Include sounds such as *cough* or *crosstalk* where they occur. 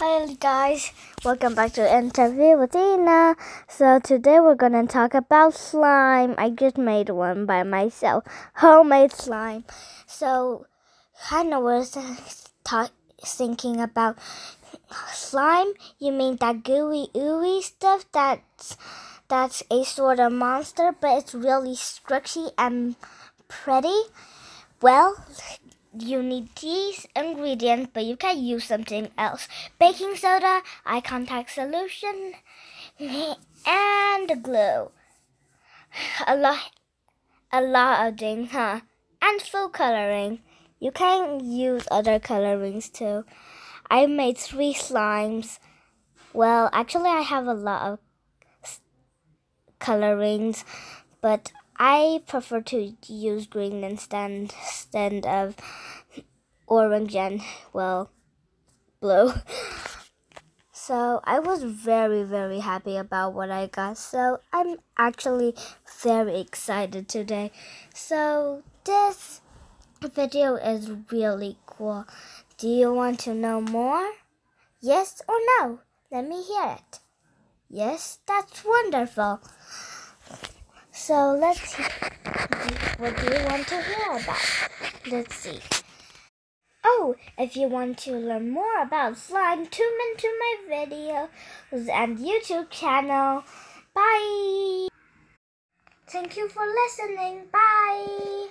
Hi guys, welcome back to Interview with Ena. So today we're gonna talk about slime. I just made one by myself, homemade slime. So I know was thinking about slime. You mean that gooey ooey stuff that's that's a sort of monster, but it's really stretchy and pretty. Well, you need these ingredients, but you can use something else. Baking soda, eye contact solution, *laughs* and glue. A lot, a lot of things, huh? And food coloring. You can use other colorings too. I made three slimes. Well, actually, I have a lot of colorings, but I prefer to use green instead instead of orange and well blue. So I was very very happy about what I got. So I'm actually very excited today. So this video is really cool. Do you want to know more? Yes or no? Let me hear it. Yes, that's wonderful. So let's see. What do you want to hear about? Let's see. If you want to learn more about slime, tune into my videos and YouTube channel. Bye. Thank you for listening. Bye.